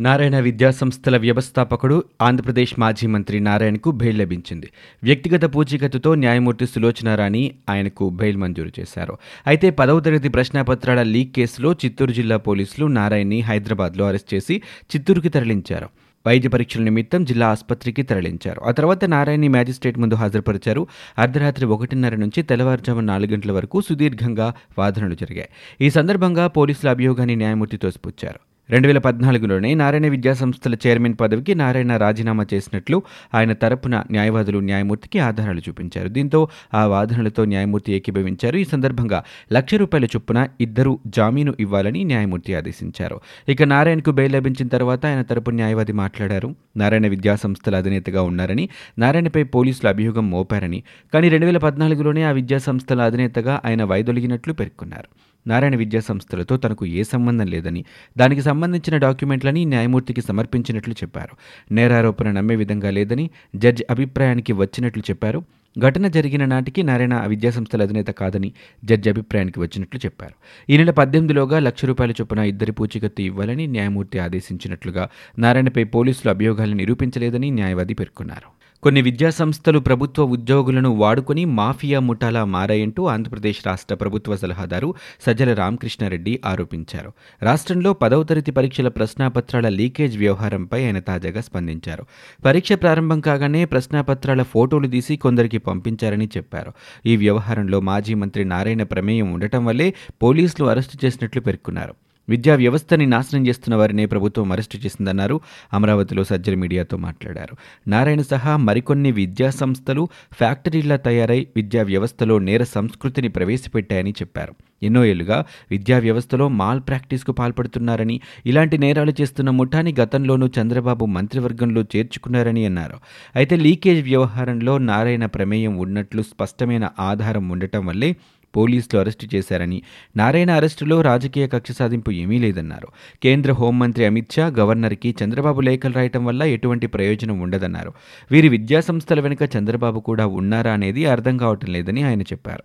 నారాయణ విద్యాసంస్థల వ్యవస్థాపకుడు ఆంధ్రప్రదేశ్ మాజీ మంత్రి నారాయణకు బెయిల్ లభించింది. వ్యక్తిగత పూచీకత్తుతో న్యాయమూర్తి సులోచనారాణి ఆయనకు బెయిల్ మంజూరు చేశారు. అయితే పదవ తరగతి ప్రశ్నాపత్రాల లీక్ కేసులో చిత్తూరు జిల్లా పోలీసులు నారాయణ్ని హైదరాబాద్లో అరెస్ట్ చేసి చిత్తూరుకి తరలించారు. వైద్య పరీక్షల నిమిత్తం జిల్లా ఆసుపత్రికి తరలించారు. ఆ తర్వాత నారాయణి మ్యాజిస్ట్రేట్ ముందు హాజరుపరిచారు. అర్ధరాత్రి ఒకటిన్నర నుంచి తెల్లవారుజాము నాలుగు గంటల వరకు సుదీర్ఘంగా వాదనలు జరిగాయి. ఈ సందర్భంగా పోలీసుల అభియోగాన్ని న్యాయమూర్తి తోసిపుచ్చారు. రెండు వేల పద్నాలుగులోనే నారాయణ విద్యాసంస్థల చైర్మన్ పదవికి నారాయణ రాజీనామా చేసినట్లు ఆయన తరపున న్యాయవాదులు న్యాయమూర్తికి ఆధారాలు చూపించారు. దీంతో ఆ వాదనలతో న్యాయమూర్తి ఏకీభవించారు. ఈ సందర్భంగా లక్ష రూపాయల చొప్పున ఇద్దరు జామీను ఇవ్వాలని న్యాయమూర్తి ఆదేశించారు. ఇక నారాయణకు బెయిల్ లభించిన తర్వాత ఆయన తరపు న్యాయవాది మాట్లాడారు. నారాయణ విద్యా సంస్థల అధినేతగా ఉన్నారని నారాయణపై పోలీసులు అభియోగం మోపారని కానీ రెండు వేల పద్నాలుగులోనే ఆ విద్యా సంస్థల అధినేతగా ఆయన వైదొలిగినట్లు పేర్కొన్నారు. నారాయణ విద్యాసంస్థలతో తనకు ఏ సంబంధం లేదని దానికి సంబంధించిన డాక్యుమెంట్లని న్యాయమూర్తికి సమర్పించినట్లు చెప్పారు. నేరారోపణ నమ్మే విధంగా లేదని జడ్జి అభిప్రాయానికి వచ్చినట్లు చెప్పారు. ఘటన జరిగిన నాటికి నారాయణ ఆ విద్యాసంస్థల అధినేత కాదని జడ్జి అభిప్రాయానికి వచ్చినట్లు చెప్పారు. ఈ నెల పద్దెనిమిదిలోగా లక్ష రూపాయల చొప్పున ఇద్దరి పూచికత్తు ఇవ్వాలని న్యాయమూర్తి ఆదేశించినట్లుగా నారాయణపై పోలీసులు అభియోగాలను నిరూపించలేదని న్యాయవాది పేర్కొన్నారు. కొన్ని విద్యా సంస్థలు ప్రభుత్వ ఉద్యోగులను వాడుకొని మాఫియా ముఠాలా మారాయంటూ ఆంధ్రప్రదేశ్ రాష్ట్ర ప్రభుత్వ సలహాదారు సజ్జల రామకృష్ణారెడ్డి ఆరోపించారు. రాష్ట్రంలో పదవ తరగతి పరీక్షల ప్రశ్నాపత్రాల లీకేజ్ వ్యవహారంపై ఆయన తాజాగా స్పందించారు. పరీక్ష ప్రారంభం కాగానే ప్రశ్నాపత్రాల ఫోటోలు తీసి కొందరికి పంపించారని చెప్పారు. ఈ వ్యవహారంలో మాజీ మంత్రి నారాయణ ప్రమేయం ఉండటం వల్లే పోలీసులు అరెస్టు చేసినట్లు పేర్కొన్నారు. విద్యా వ్యవస్థని నాశనం చేస్తున్న వారినే ప్రభుత్వం అరెస్టు చేసిందన్నారు. అమరావతిలో సజ్జల మీడియాతో మాట్లాడారు. నారాయణ సహా మరికొన్ని విద్యా సంస్థలు ఫ్యాక్టరీలా తయారై విద్యా వ్యవస్థలో నేర సంస్కృతిని ప్రవేశపెట్టాయని చెప్పారు. ఎన్నో ఏళ్ళుగా విద్యా వ్యవస్థలో మాల్ ప్రాక్టీస్కు పాల్పడుతున్నారని ఇలాంటి నేరాలు చేస్తున్న ముఠాని గతంలోనూ చంద్రబాబు మంత్రివర్గంలో చేర్చుకున్నారని అన్నారు. అయితే లీకేజ్ వ్యవహారంలో నారాయణ ప్రమేయం ఉన్నట్లు స్పష్టమైన ఆధారం ఉండటం వల్లే పోలీసులు అరెస్టు చేశారని నారాయణ అరెస్టులో రాజకీయ కక్ష సాధింపు ఏమీ లేదన్నారు. కేంద్ర హోంమంత్రి అమిత్ షా గవర్నర్కి చంద్రబాబు లేఖలు రాయటం వల్ల ఎటువంటి ప్రయోజనం ఉండదన్నారు. వీరి విద్యా సంస్థల వెనుక చంద్రబాబు కూడా ఉన్నారా అనేది అర్థం కావటం లేదని ఆయన చెప్పారు.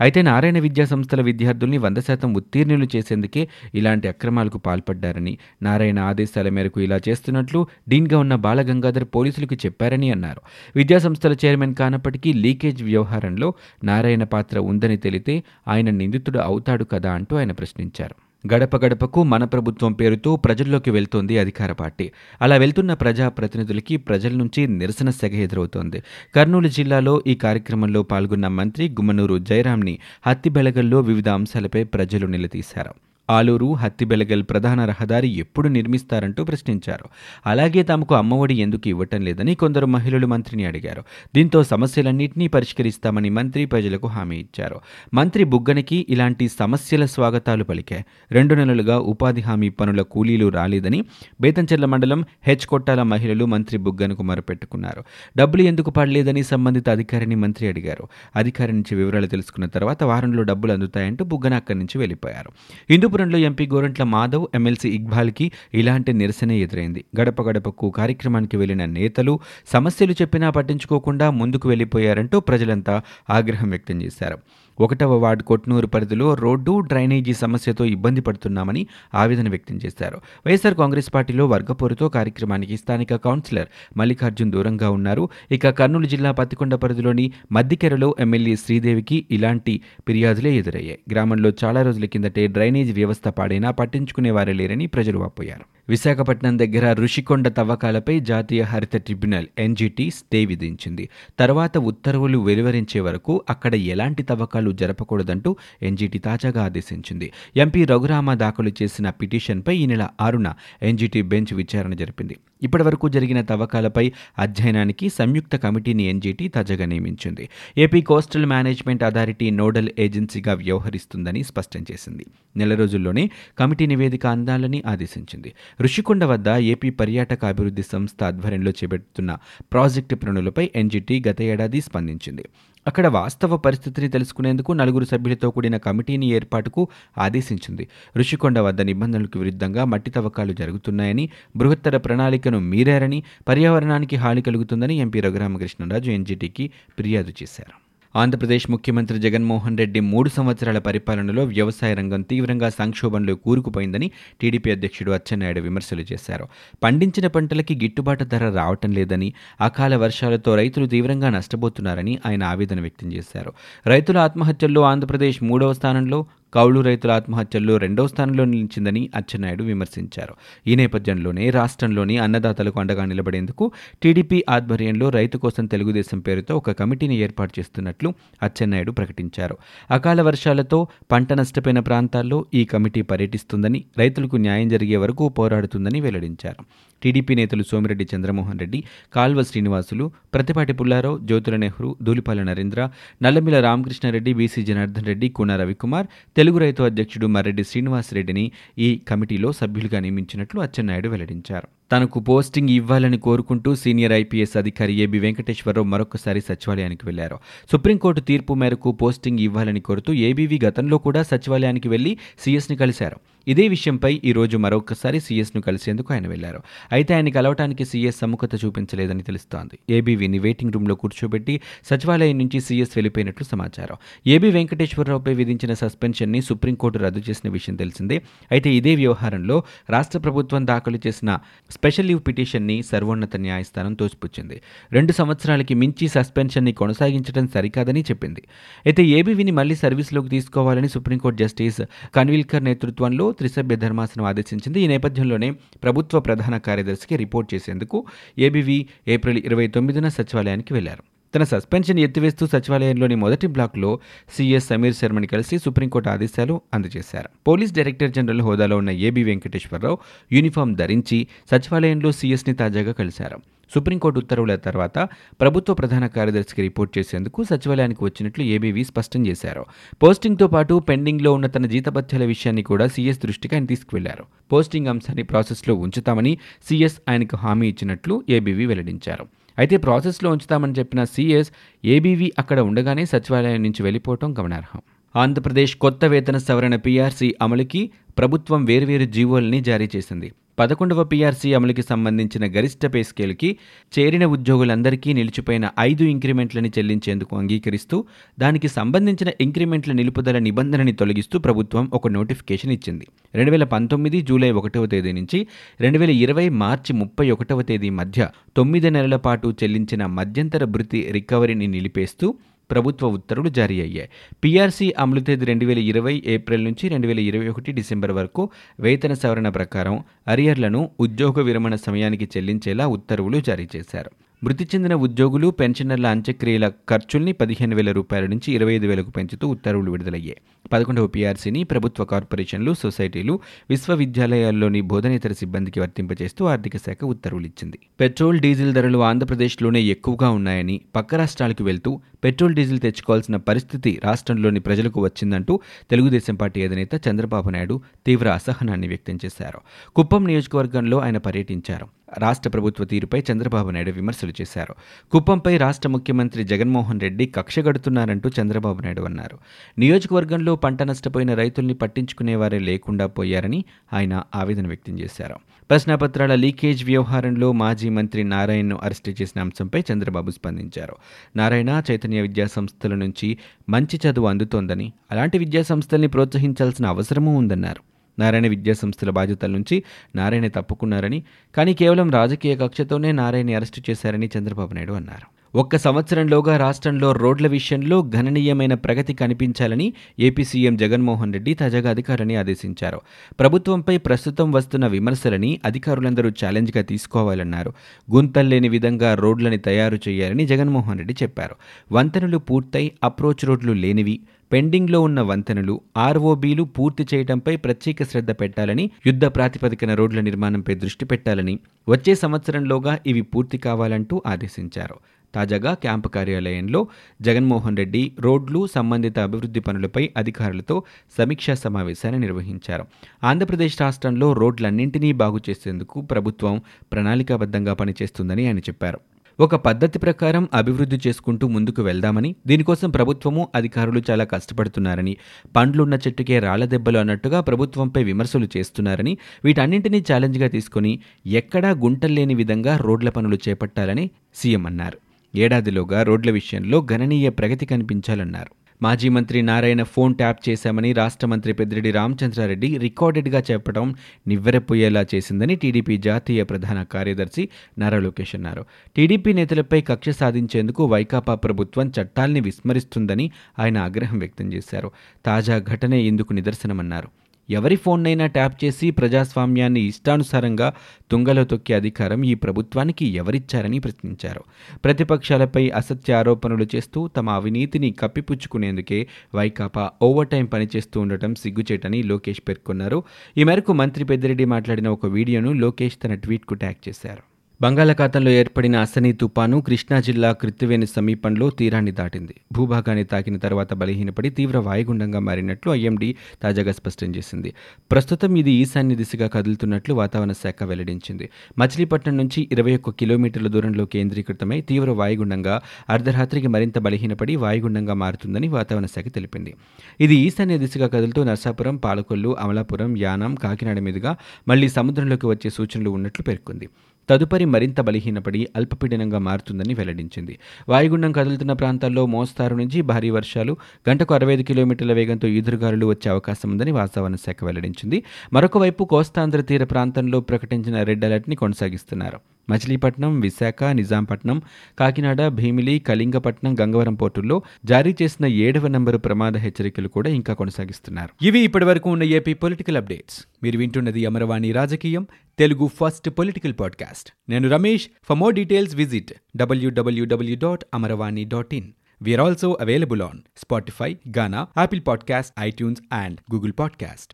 అయితే నారాయణ విద్యా సంస్థల విద్యార్థుల్ని వంద శాతం ఉత్తీర్ణులు చేసేందుకే ఇలాంటి అక్రమాలకు పాల్పడ్డారని నారాయణ ఆదేశాల మేరకు ఇలా చేస్తున్నట్లు డీన్గా ఉన్న బాలగంగాధర్ పోలీసులకు చెప్పారని అన్నారు. విద్యా సంస్థల చైర్మన్ కానప్పటికీ లీకేజ్ వ్యవహారంలో నారాయణ పాత్ర ఉందని తెలితే ఆయన నిందితుడు అవుతాడు కదా అంటూ ఆయన ప్రశ్నించారు. గడప గడపకు మన ప్రభుత్వం పేరుతో ప్రజల్లోకి వెళ్తోంది అధికార పార్టీ. అలా వెళ్తున్న ప్రజా ప్రతినిధులకి ప్రజల నుంచి నిరసన సెగ ఎదురవుతోంది. కర్నూలు జిల్లాలో ఈ కార్యక్రమంలో పాల్గొన్న మంత్రి గుమ్మనూరు జయరాంని హత్తిబెలగల్లో వివిధ అంశాలపై ప్రజలు నిలదీశారు. ఆలూరు హత్తిబెలగల్ ప్రధాన రహదారి ఎప్పుడు నిర్మిస్తారంటూ ప్రశ్నించారు. అలాగే తమకు అమ్మఒడి ఎందుకు ఇవ్వటం లేదని కొందరు మహిళలు మంత్రిని అడిగారు. దీంతో సమస్యలన్నింటినీ పరిష్కరిస్తామని మంత్రి ప్రజలకు హామీ ఇచ్చారు. మంత్రి బుగ్గనికి ఇలాంటి సమస్యల స్వాగతాలు పలికాయి రెండు నెలలుగా ఉపాధి హామీ పనుల కూలీలు రాలేదని బేతంచెర్ల మండలం హెచ్ కొట్టాల మహిళలు మంత్రి బుగ్గనకు మొరపెట్టుకున్నారు. డబ్బులు ఎందుకు పడలేదని సంబంధిత అధికారిని మంత్రి అడిగారు. అధికారి నుంచి వివరాలు తెలుసుకున్న తర్వాత వారంలో డబ్బులు అందుతాయంటూ బుగ్గన అక్కడి నుంచి వెళ్ళిపోయారు. హిందూపురం అనంతపురంలో ఎంపీ గోరంట్ల మాధవ్ ఎమ్మెల్సీ ఇక్బాల్కి ఇలాంటి నిరసన ఎదురైంది. గడప గడపకు కార్యక్రమానికి వెళ్ళిన నేతలు సమస్యలు చెప్పినా పట్టించుకోకుండా ముందుకు వెళ్ళిపోయారంటూ ప్రజలంతా ఆగ్రహం వ్యక్తం చేశారు. ఒకటవ వార్డు కొట్నూరు పరిధిలో రోడ్డు డ్రైనేజీ సమస్యతో ఇబ్బంది పడుతున్నామని ఆవేదన వ్యక్తం చేశారు. వైఎస్ఆర్ కాంగ్రెస్ పార్టీలో వర్గపోరుతో కార్యక్రమానికి స్థానిక కౌన్సిలర్ మల్లికార్జున్ దూరంగా ఉన్నారు. ఇక కర్నూలు జిల్లా పత్తికొండ పరిధిలోని మద్దికెరలో ఎమ్మెల్యే శ్రీదేవికి ఇలాంటి ఫిర్యాదులే ఎదురయ్యాయి. గ్రామంలో చాలా రోజుల కిందటే డ్రైనేజ్ వ్యవస్థ పాడైనా పట్టించుకునేవారే లేరని ప్రజలు వాపోయారు. విశాఖపట్నం దగ్గర రుషికొండ తవ్వకాలపై జాతీయ హరిత ట్రిబ్యునల్ ఎన్జీటీ స్టే విధించింది. తర్వాత ఉత్తర్వులు వెలువరించే వరకు అక్కడ ఎలాంటి తవ్వకాలు జరపకూడదంటూ ఎన్జీటీ తాజాగా ఆదేశించింది. ఎంపీ రఘురామ దాఖలు చేసిన పిటిషన్పై ఈ నెల ఆరున ఎన్జీటీ బెంచ్ విచారణ జరిపింది. ఇప్పటివరకు జరిగిన తవ్వకాలపై అధ్యయనానికి సంయుక్త కమిటీని ఎన్జీటీ తాజాగా నియమించింది. AP coastal management authority nodal ఏజెన్సీగా వ్యవహరిస్తుందని స్పష్టం చేసింది. నెల రోజుల్లోనే కమిటీ నివేదిక అందాలని ఆదేశించింది. ఋషికొండ వద్ద ఏపీ పర్యాటక అభివృద్ధి సంస్థ ఆధ్వర్యంలో చేపడుతున్న ప్రాజెక్టు పనులపై ఎన్జీటీ గత ఏడాది స్పందించింది. అక్కడ వాస్తవ పరిస్థితిని తెలుసుకునేందుకు నలుగురు సభ్యులతో కూడిన కమిటీని ఏర్పాటుకు ఆదేశించింది. ఋషికొండ వద్ద నిబంధనలకు విరుద్ధంగా మట్టి తవ్వకాలు జరుగుతున్నాయని బృహత్తర ప్రణాళికను మీరారని పర్యావరణానికి హాని కలుగుతుందని ఎంపీ రఘురామకృష్ణరాజు ఎన్జీటీకి ఫిర్యాదు చేశారు. ఆంధ్రప్రదేశ్ ముఖ్యమంత్రి జగన్మోహన్ రెడ్డి మూడు సంవత్సరాల పరిపాలనలో వ్యవసాయ రంగం తీవ్రంగా సంక్షోభంలో కూరుకుపోయిందని టీడీపీ అధ్యక్షుడు అచ్చెన్నాయుడు విమర్శలు చేశారు. పండించిన పంటలకి గిట్టుబాటు ధర రావటం లేదని అకాల వర్షాలతో రైతులు తీవ్రంగా నష్టపోతున్నారని ఆయన ఆవేదన వ్యక్తం చేశారు. రైతుల ఆత్మహత్యల్లో ఆంధ్రప్రదేశ్ మూడవ స్థానంలో కౌలు రైతుల ఆత్మహత్యల్లో రెండో స్థానంలో నిలిచిందని అచ్చెన్నాయుడు విమర్శించారు. ఈ నేపథ్యంలోనే రాష్ట్రంలోని అన్నదాతలకు అండగా నిలబడేందుకు టీడీపీ ఆధ్వర్యంలో రైతు కోసం తెలుగుదేశం పేరుతో ఒక కమిటీని ఏర్పాటు చేస్తున్నట్లు అచ్చెన్నాయుడు ప్రకటించారు. అకాల వర్షాలతో పంట నష్టపోయిన ప్రాంతాల్లో ఈ కమిటీ పర్యటిస్తుందని రైతులకు న్యాయం జరిగే వరకు పోరాడుతుందని వెల్లడించారు. టీడీపీ నేతలు సోమిరెడ్డి చంద్రమోహన్ రెడ్డి కాల్వ శ్రీనివాసులు ప్రతిపాటి పుల్లారావు జ్యోతుల నెహ్రూ ధూలిపాల నరేంద్ర నల్లమిల రామకృష్ణారెడ్డి బీసీ జనార్దన్ రెడ్డి కూన రవికుమార్ తెలుగు రైతు అధ్యక్షుడు మర్రెడ్డి శ్రీనివాసరెడ్డిని ఈ కమిటీలో సభ్యులుగా నియమించినట్లు అచ్చెన్నాయుడు వెల్లడించారు. తనకు పోస్టింగ్ ఇవ్వాలని కోరుకుంటూ సీనియర్ ఐపీఎస్ అధికారి ఏబి వెంకటేశ్వరరావు మరొకసారి సచివాలయానికి వెళ్ళారు. సుప్రీంకోర్టు తీర్పు మేరకు పోస్టింగ్ ఇవ్వాలని కోరుతూ ఏబీవీ గతంలో కూడా సచివాలయానికి వెళ్ళి సీఎస్ని కలిశారు. ఇదే విషయంపై ఈ రోజు మరొకసారి సీఎస్ను కలిసేందుకు ఆయన వెళ్ళారు. అయితే ఆయన కలవటానికి సీఎస్ సముఖత చూపించలేదని తెలుస్తోంది. ఏబీవీని వెయిటింగ్ రూమ్లో కూర్చోబెట్టి సచివాలయం నుంచి సీఎస్ వెళ్ళిపోయినట్లు సమాచారం. ఏబీ వెంకటేశ్వరరావుపై విధించిన సస్పెన్షన్ని సుప్రీంకోర్టు రద్దు చేసిన విషయం తెలిసిందే. అయితే ఇదే వ్యవహారంలో రాష్ట్ర ప్రభుత్వం దాఖలు చేసిన స్పెషల్ లీవ్ పిటిషన్ని సర్వోన్నత న్యాయస్థానం తోసిపుచ్చింది. రెండు సంవత్సరాలకి మించి సస్పెన్షన్ని కొనసాగించడం సరికాదని చెప్పింది. అయితే ఏబీవీని మళ్ళీ సర్వీస్లోకి తీసుకోవాలని సుప్రీంకోర్టు జస్టిస్ కన్విల్కర్ నేతృత్వంలో త్రిసభ్య ధర్మాసనం ఆదేశించింది. ఈ నేపథ్యంలోనే ప్రభుత్వ ప్రధాన కార్యదర్శికి రిపోర్ట్ చేసేందుకు ఏబీవీ ఏప్రిల్ ఇరవై తొమ్మిదిన సచివాలయానికి వెళ్ళారు. తన సస్పెన్షన్ ఎత్తివేస్తూ సచివాలయంలోని మొదటి బ్లాక్లో సీఎస్ సమీర్ శర్మని కలిసి సుప్రీంకోర్టు ఆదేశాలు అందజేశారు. పోలీస్ డైరెక్టర్ జనరల్ హోదాలో ఉన్న ఏబీ వెంకటేశ్వరరావు యూనిఫామ్ ధరించి సచివాలయంలో సీఎస్ని తాజాగా కలిశారు. సుప్రీంకోర్టు ఉత్తర్వుల తర్వాత ప్రభుత్వ ప్రధాన కార్యదర్శికి రిపోర్ట్ చేసేందుకు సచివాలయానికి వచ్చినట్లు ఏబీవీ స్పష్టం చేశారు. పోస్టింగ్తో పాటు పెండింగ్లో ఉన్న తన జీతభత్యాల విషయాన్ని కూడా సీఎస్ దృష్టికి ఆయన తీసుకువెళ్ళారు. పోస్టింగ్ అంశాన్ని ప్రాసెస్లో ఉంచుతామని సీఎస్ ఆయనకు హామీ ఇచ్చినట్లు ఏబీవీ వెల్లడించారు. అయితే ప్రాసెస్లో ఉంచుతామని చెప్పిన సీఎస్ ఏబీవీ అక్కడ ఉండగానే సచివాలయం నుంచి వెళ్ళిపోవటం గమనార్హం. ఆంధ్రప్రదేశ్ కొత్త వేతన సవరణ పీఆర్సీ అమలుకి ప్రభుత్వం వేర్వేరు జీవోల్ని జారీ చేసింది. పదకొండవ పీఆర్సీ అమలుకి సంబంధించిన గరిష్ట పే స్కేల్కి చేరిన ఉద్యోగులందరికీ నిలిచిపోయిన ఐదు ఇంక్రిమెంట్లని చెల్లించేందుకు అంగీకరిస్తూ దానికి సంబంధించిన ఇంక్రిమెంట్ల నిలుపుదల నిబంధనని తొలగిస్తూ ప్రభుత్వం ఒక నోటిఫికేషన్ ఇచ్చింది. రెండు వేల పంతొమ్మిది జూలై ఒకటవ తేదీ నుంచి రెండు వేల ఇరవై మార్చి ముప్పై ఒకటవ తేదీ మధ్య తొమ్మిది నెలల పాటు చెల్లించిన మధ్యంతర భృతి రికవరీని నిలిపేస్తూ ప్రభుత్వ ఉత్తర్వులు జారీ అయ్యాయి. పీఆర్సీ అమలు తేదీ రెండు వేల ఇరవై ఏప్రిల్ నుంచి రెండు వేల ఇరవై ఒకటి డిసెంబర్ వరకు వేతన సవరణ ప్రకారం అరియర్లను ఉద్యోగ విరమణ సమయానికి చెల్లించేలా ఉత్తర్వులు జారీ చేశారు. మృతి చెందిన ఉద్యోగులు పెన్షనర్ల అంత్యక్రియల ఖర్చుల్ని పదిహేను వేల రూపాయల నుంచి ఇరవై ఐదు వేలకు పెంచుతూ ఉత్తర్వులు విడుదలయ్యాయి. పదకొండవ పీఆర్సీని ప్రభుత్వ కార్పొరేషన్లు సొసైటీలు విశ్వవిద్యాలయాల్లోని బోధనేతర సిబ్బందికి వర్తింపజేస్తూ ఆర్థిక శాఖ ఉత్తర్వులు ఇచ్చింది పెట్రోల్ డీజిల్ ధరలు ఆంధ్రప్రదేశ్లోనే ఎక్కువగా ఉన్నాయని పక్క రాష్ట్రాలకు వెళ్తూ పెట్రోల్ డీజిల్ తెచ్చుకోవాల్సిన పరిస్థితి రాష్ట్రంలోని ప్రజలకు వచ్చిందంటూ తెలుగుదేశం పార్టీ అధినేత చంద్రబాబు నాయుడు తీవ్ర అసహనాన్ని వ్యక్తం చేశారు. కుప్పం నియోజకవర్గంలో ఆయన పర్యటించారు. రాష్ట్ర ప్రభుత్వ తీరుపై చంద్రబాబు నాయుడు విమర్శలు చేశారు. కుప్పంపై రాష్ట్ర ముఖ్యమంత్రి జగన్మోహన్ రెడ్డి కక్షగడుతున్నారంటూ చంద్రబాబు నాయుడు అన్నారు. నియోజకవర్గంలో పంట నష్టపోయిన రైతుల్ని పట్టించుకునేవారే లేకుండా పోయారని ఆయన ఆవేదన వ్యక్తం చేశారు. ప్రశ్నాపత్రాల లీకేజ్ వ్యవహారంలో మాజీ మంత్రి నారాయణను అరెస్టు చేసిన అంశంపై చంద్రబాబు స్పందించారు. నారాయణ చైతన్య విద్యా సంస్థల నుంచి మంచి చదువు అందుతోందని అలాంటి విద్యా సంస్థల్ని ప్రోత్సహించాల్సిన అవసరమూ ఉందన్నారు. నారాయణ విద్యాసంస్థల బాధ్యతల నుంచి నారాయణ తప్పుకున్నారని కానీ కేవలం రాజకీయ కక్షతోనే నారాయణ అరెస్టు చేశారని చంద్రబాబు నాయుడు అన్నారు. ఒక్క సంవత్సరంలోగా రాష్ట్రంలో రోడ్ల విషయంలో గణనీయమైన ప్రగతి కనిపించాలని ఏపీ సీఎం జగన్మోహన్ రెడ్డి తాజాగా అధికారులని ఆదేశించారు. ప్రభుత్వంపై ప్రస్తుతం వస్తున్న విమర్శలని అధికారులందరూ ఛాలెంజ్గా తీసుకోవాలన్నారు. గుంతల్లేని విధంగా రోడ్లని తయారు చేయాలని జగన్మోహన్ రెడ్డి చెప్పారు. వంతెనలు పూర్తయి అప్రోచ్ రోడ్లు లేనివి పెండింగ్లో ఉన్న వంతెనలు ఆర్ఓబీలు పూర్తి చేయడంపై ప్రత్యేక శ్రద్ధ పెట్టాలని యుద్ధ ప్రాతిపదికన రోడ్ల నిర్మాణంపై దృష్టి పెట్టాలని వచ్చే సంవత్సరంలోగా ఇవి పూర్తి కావాలంటూ ఆదేశించారు. తాజాగా క్యాంపు కార్యాలయంలో జగన్మోహన్ రెడ్డి రోడ్లు సంబంధిత అభివృద్ధి పనులపై అధికారులతో సమీక్షా సమావేశాన్ని నిర్వహించారు. ఆంధ్రప్రదేశ్ రాష్ట్రంలో రోడ్లన్నింటినీ బాగు చేసేందుకు ప్రభుత్వం ప్రణాళికాబద్ధంగా పనిచేస్తుందని ఆయన చెప్పారు. ఒక పద్ధతి ప్రకారం అభివృద్ధి చేసుకుంటూ ముందుకు వెళ్దామని దీనికోసం ప్రభుత్వము అధికారులు చాలా కష్టపడుతున్నారని పండ్లున్న చెట్టుకే రాళ్ళ దెబ్బలు అన్నట్టుగా ప్రభుత్వంపై విమర్శలు చేస్తున్నారని వీటన్నింటినీ ఛాలెంజ్గా తీసుకుని ఎక్కడా గుంటల్లేని విధంగా రోడ్ల పనులు చేపట్టాలని సీఎం అన్నారు. ఏడాదిలోగా రోడ్ల విషయంలో గణనీయ ప్రగతి కనిపించాలన్నారు. మాజీ మంత్రి నారాయణ ఫోన్ ట్యాప్ చేశామని రాష్ట్ర మంత్రి పెద్దిరెడ్డి రామచంద్రారెడ్డి రికార్డెడ్గా చెప్పడం నివ్వెరపోయేలా చేసిందని టీడీపీ జాతీయ ప్రధాన కార్యదర్శి నారా లోకేష్ అన్నారు. టీడీపీ నేతలపై కక్ష సాధించేందుకు వైకాపా ప్రభుత్వం చట్టాల్ని విస్మరిస్తుందని ఆయన ఆగ్రహం వ్యక్తం చేశారు. తాజా ఘటనే ఇందుకు నిదర్శనమన్నారు. ఎవరి ఫోన్నైనా ట్యాప్ చేసి ప్రజాస్వామ్యాన్ని ఇష్టానుసారంగా తుంగలో తొక్కే అధికారం ఈ ప్రభుత్వానికి ఎవరిచ్చారని ప్రశ్నించారు. ప్రతిపక్షాలపై అసత్య ఆరోపణలు చేస్తూ తమ అవినీతిని కప్పిపుచ్చుకునేందుకే వైకాపా ఓవర్ టైం పనిచేస్తూ ఉండటం సిగ్గుచేటని లోకేష్ పేర్కొన్నారు. ఈ మేరకు మంత్రి పెద్దిరెడ్డి మాట్లాడిన ఒక వీడియోను లోకేష్ తన ట్వీట్కు ట్యాగ్ చేశారు. బంగాళాఖాతంలో ఏర్పడిన అసనీ తుపాను కృష్ణా జిల్లా కృత్తివేని సమీపంలో తీరాన్ని దాటింది. భూభాగాన్ని తాకిన తర్వాత బలహీనపడి తీవ్ర వాయుగుండంగా మారినట్లు ఐఎండీ తాజాగా స్పష్టం చేసింది. ప్రస్తుతం ఇది ఈశాన్య దిశగా కదులుతున్నట్లు వాతావరణ శాఖ వెల్లడించింది. మచిలీపట్నం నుంచి ఇరవై ఒక్క కిలోమీటర్ల దూరంలో కేంద్రీకృతమై తీవ్ర వాయుగుండంగా అర్ధరాత్రికి మరింత బలహీనపడి వాయుగుండంగా మారుతుందని వాతావరణ శాఖ తెలిపింది. ఇది ఈశాన్య దిశగా కదులుతూ నర్సాపురం పాలకొల్లు అమలాపురం యానం కాకినాడ మీదుగా మళ్ళీ సముద్రంలోకి వచ్చే సూచనలు ఉన్నట్లు పేర్కొంది. తదుపరి మరింత బలహీనపడి అల్పపీడనంగా మారుతుందని వెల్లడించింది. వాయుగుండం కదులుతున్న ప్రాంతాల్లో మోస్తారు నుంచి భారీ వర్షాలు గంటకు అరవై ఐదు కిలోమీటర్ల వేగంతో ఈదురుగాలులు వచ్చే అవకాశం ఉందని వాతావరణ శాఖ వెల్లడించింది. మరొకవైపు కోస్తాంధ్ర తీర ప్రాంతంలో ప్రకటించిన రెడ్ అలర్ట్ని కొనసాగిస్తున్నారు. మచిలీపట్నం విశాఖ నిజాంపట్నం కాకినాడ భీమిలి కళింగపట్నం గంగవరం పోర్టుల్లో జారీ చేసిన ఏడవ నంబరు ప్రమాద హెచ్చరికలు కూడా ఇంకా కొనసాగిస్తున్నారు. ఇవి ఇప్పటి వరకు ఉన్న ఏపీ పొలిటికల్ అప్డేట్స్. మీరు వింటున్నది అమరవాణి రాజకీయం తెలుగు ఫస్ట్ పొలిటికల్ పాడ్కాస్ట్. నేను Ramesh. For more details visit W W W dot Amaravani dot in. We're also available on Spotify Gaana Apple podcast iTunes and Google podcast